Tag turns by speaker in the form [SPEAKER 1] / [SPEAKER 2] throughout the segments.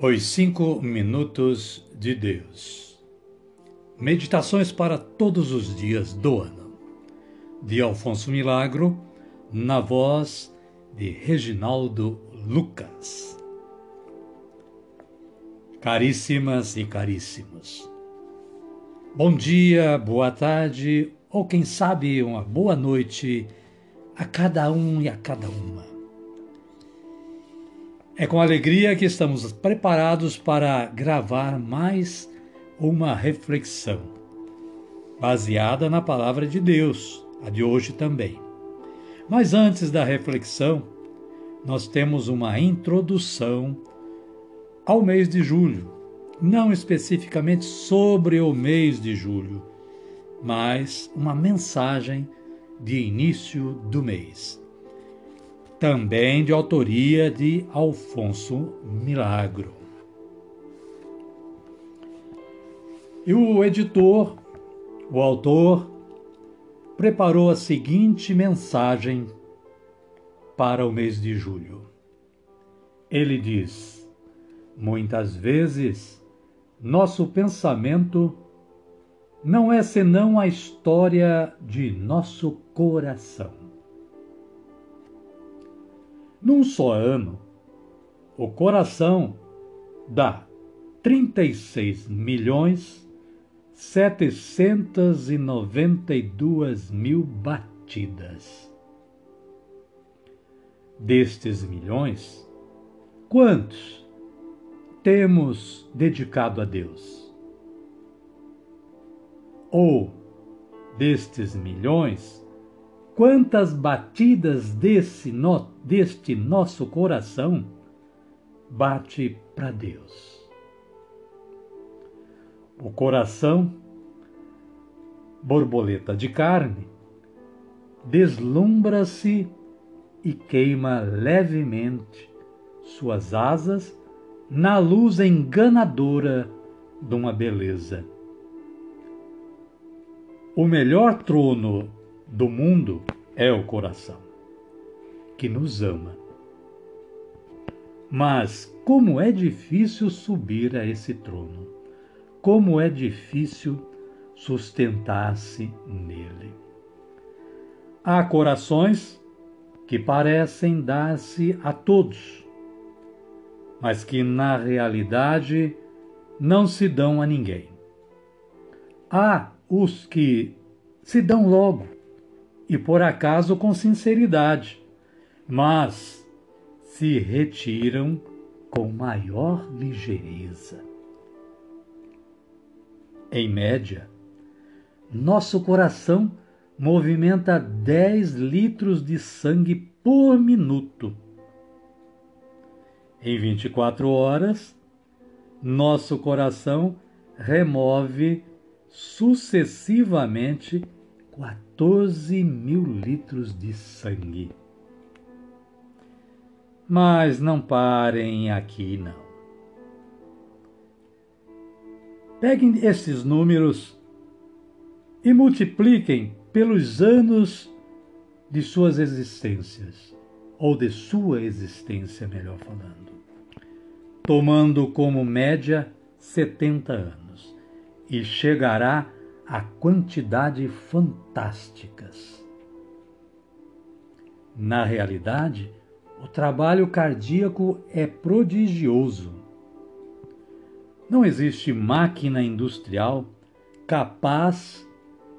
[SPEAKER 1] Os Cinco Minutos de Deus. Meditações para todos os dias do ano. De Alfonso Milagro, na voz de Reginaldo Lucas. Caríssimas e caríssimos. Bom dia, boa tarde ou quem sabe uma boa noite a cada um e a cada uma. É com alegria que estamos preparados para gravar mais uma reflexão, baseada na palavra de Deus, a de hoje também. Mas antes da reflexão, nós temos uma introdução ao mês de julho, não especificamente sobre o mês de julho, mas uma mensagem de início do mês também de autoria de Alfonso Milagro. E o editor, o autor, preparou a seguinte mensagem para o mês de julho. Ele diz: Muitas vezes nosso pensamento não é senão a história de nosso coração. Num só ano, o coração dá 36 milhões 792 mil batidas. Destes milhões, quantos temos dedicado a Deus? Ou destes milhões, quantas batidas desse no, deste nosso coração bate para Deus. O coração, borboleta de carne, deslumbra-se e queima levemente suas asas na luz enganadora de uma beleza. O melhor trono do mundo é o coração, que nos ama. Mas como é difícil subir a esse trono, como é difícil sustentar-se nele. Há corações que parecem dar-se a todos, mas que na realidade não se dão a ninguém. Há os que se dão logo, e por acaso com sinceridade, mas se retiram com maior ligeireza. Em média, nosso coração movimenta 10 litros de sangue por minuto. Em 24 horas, nosso coração remove sucessivamente 14 mil litros de sangue. Mas não parem aqui, não. Peguem esses números e multipliquem pelos anos de suas existências, ou de sua existência, melhor falando, tomando como média 70 anos, e chegará a quantidade fantásticas. Na realidade, o trabalho cardíaco é prodigioso. Não existe máquina industrial capaz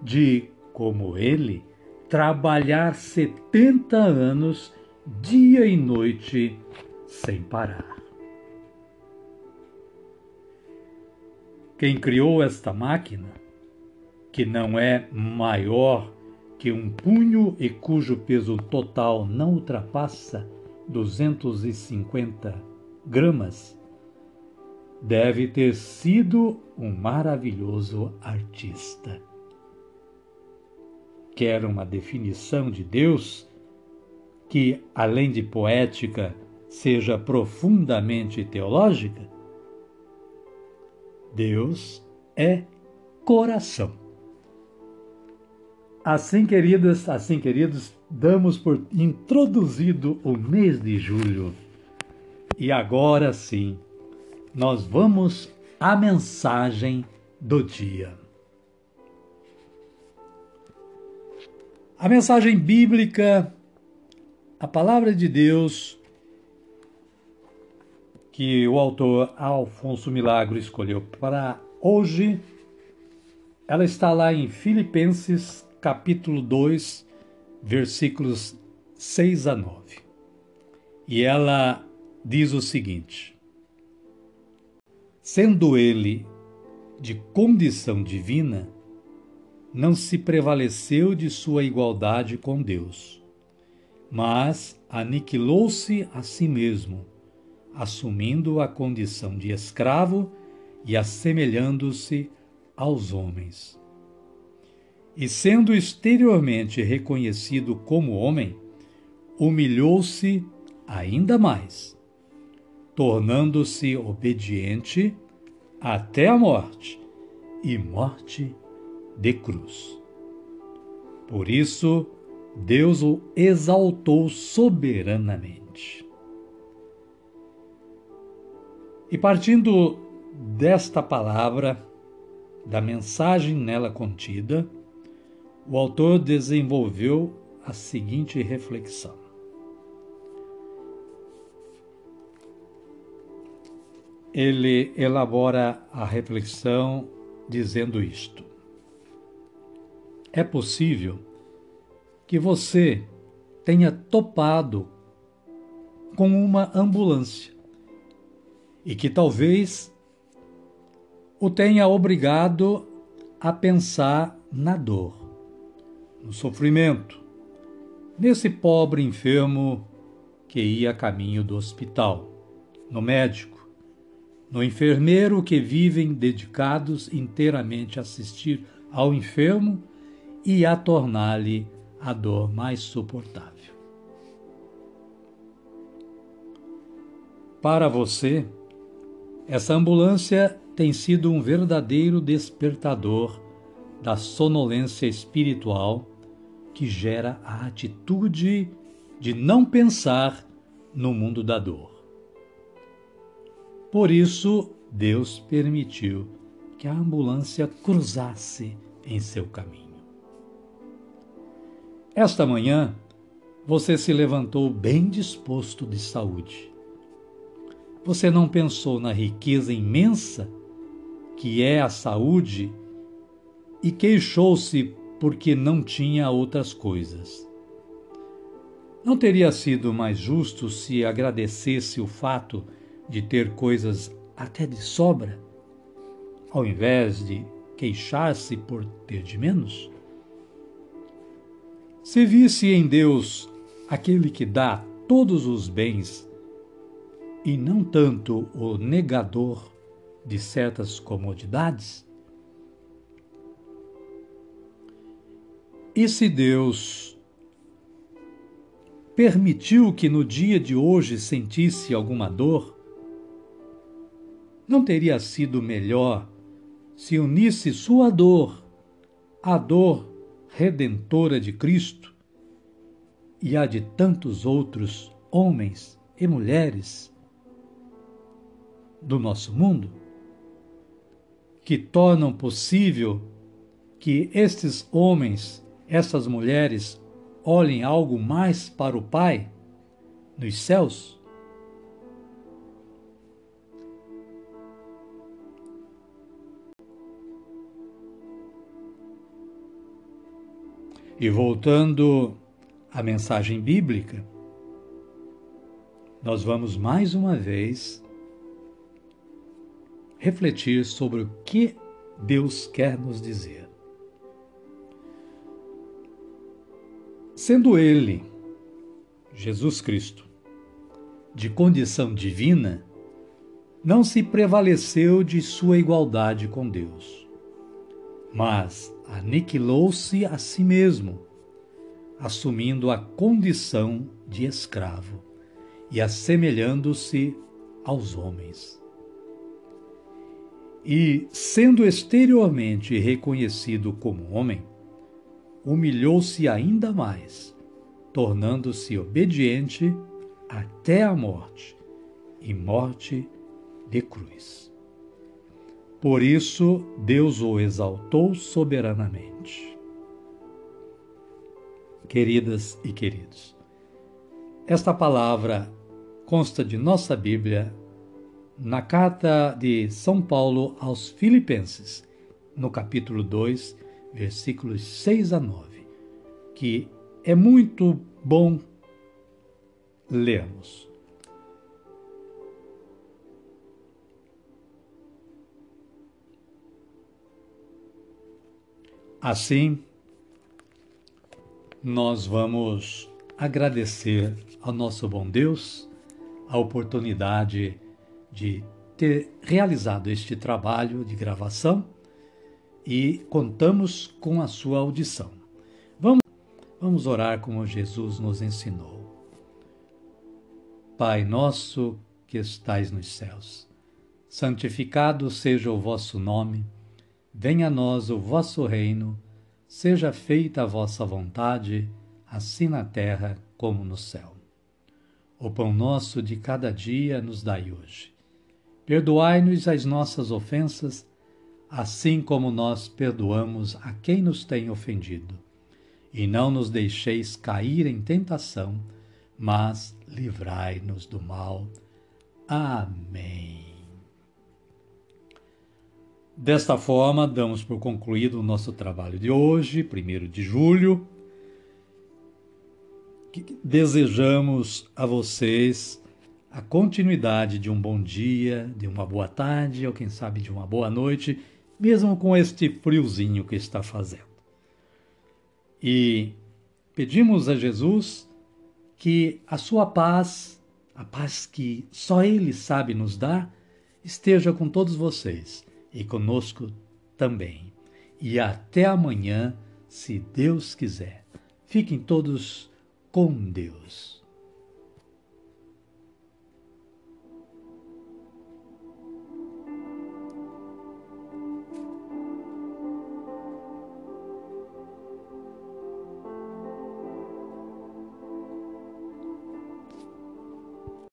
[SPEAKER 1] de, como ele, trabalhar 70 anos, dia e noite, sem parar. Quem criou esta máquina que não é maior que um punho e cujo peso total não ultrapassa 250 gramas, deve ter sido um maravilhoso artista. Quer uma definição de Deus que, além de poética, seja profundamente teológica? Deus é coração. Assim, queridas, assim, queridos, damos por introduzido o mês de julho. E agora sim, nós vamos à mensagem do dia. A mensagem bíblica, a palavra de Deus, que o autor Alfonso Milagro escolheu para hoje, ela está lá em Filipenses capítulo 2, versículos 6 a 9. E ela diz o seguinte: Sendo ele de condição divina, não se prevaleceu de sua igualdade com Deus, mas aniquilou-se a si mesmo, assumindo a condição de escravo e assemelhando-se aos homens. E sendo exteriormente reconhecido como homem, humilhou-se ainda mais, tornando-se obediente até a morte e morte de cruz. Por isso, Deus o exaltou soberanamente. E partindo desta palavra, da mensagem nela contida, o autor desenvolveu a seguinte reflexão. Ele elabora a reflexão dizendo isto: é possível que você tenha topado com uma ambulância e que talvez o tenha obrigado a pensar na dor, no sofrimento, nesse pobre enfermo que ia a caminho do hospital, no médico, no enfermeiro que vivem dedicados inteiramente a assistir ao enfermo e a tornar-lhe a dor mais suportável. Para você, essa ambulância tem sido um verdadeiro despertador da sonolência espiritual que gera a atitude de não pensar no mundo da dor. Por isso, Deus permitiu que a ambulância cruzasse em seu caminho. Esta manhã, você se levantou bem disposto de saúde. Você não pensou na riqueza imensa que é a saúde e queixou-se porque não tinha outras coisas. Não teria sido mais justo se agradecesse o fato de ter coisas até de sobra, ao invés de queixar-se por ter de menos? Se visse em Deus aquele que dá todos os bens e não tanto o negador de certas comodidades? E se Deus permitiu que no dia de hoje sentisse alguma dor, não teria sido melhor se unisse sua dor à dor redentora de Cristo e a de tantos outros homens e mulheres do nosso mundo, que tornam possível que estes homens, essas mulheres, olhem algo mais para o Pai nos céus? E voltando à mensagem bíblica, nós vamos mais uma vez refletir sobre o que Deus quer nos dizer. Sendo Ele, Jesus Cristo, de condição divina, não se prevaleceu de sua igualdade com Deus, mas aniquilou-se a si mesmo, assumindo a condição de escravo e assemelhando-se aos homens. E, sendo exteriormente reconhecido como homem, humilhou-se ainda mais, tornando-se obediente até a morte e morte de cruz. Por isso, Deus o exaltou soberanamente. Queridas e queridos, esta palavra consta de nossa Bíblia na carta de São Paulo aos Filipenses, no capítulo 2, versículos 6 a 9, que é muito bom lermos. Assim, nós vamos agradecer ao nosso bom Deus a oportunidade de ter realizado este trabalho de gravação e contamos com a sua audição. Vamos, vamos orar como Jesus nos ensinou. Pai nosso que estais nos céus, santificado seja o vosso nome Venha a nós o vosso reino, seja feita a vossa vontade, assim na terra como no céu. O pão nosso de cada dia nos dai hoje. Perdoai-nos as nossas ofensas, assim como nós perdoamos a quem nos tem ofendido. E não nos deixeis cair em tentação, mas livrai-nos do mal. Amém. Desta forma, damos por concluído o nosso trabalho de hoje, 1 de julho. Desejamos a vocês a continuidade de um bom dia, de uma boa tarde, ou quem sabe de uma boa noite, mesmo com este friozinho que está fazendo. E pedimos a Jesus que a sua paz, a paz que só Ele sabe nos dar, esteja com todos vocês e conosco também. E até amanhã, se Deus quiser. Fiquem todos com Deus.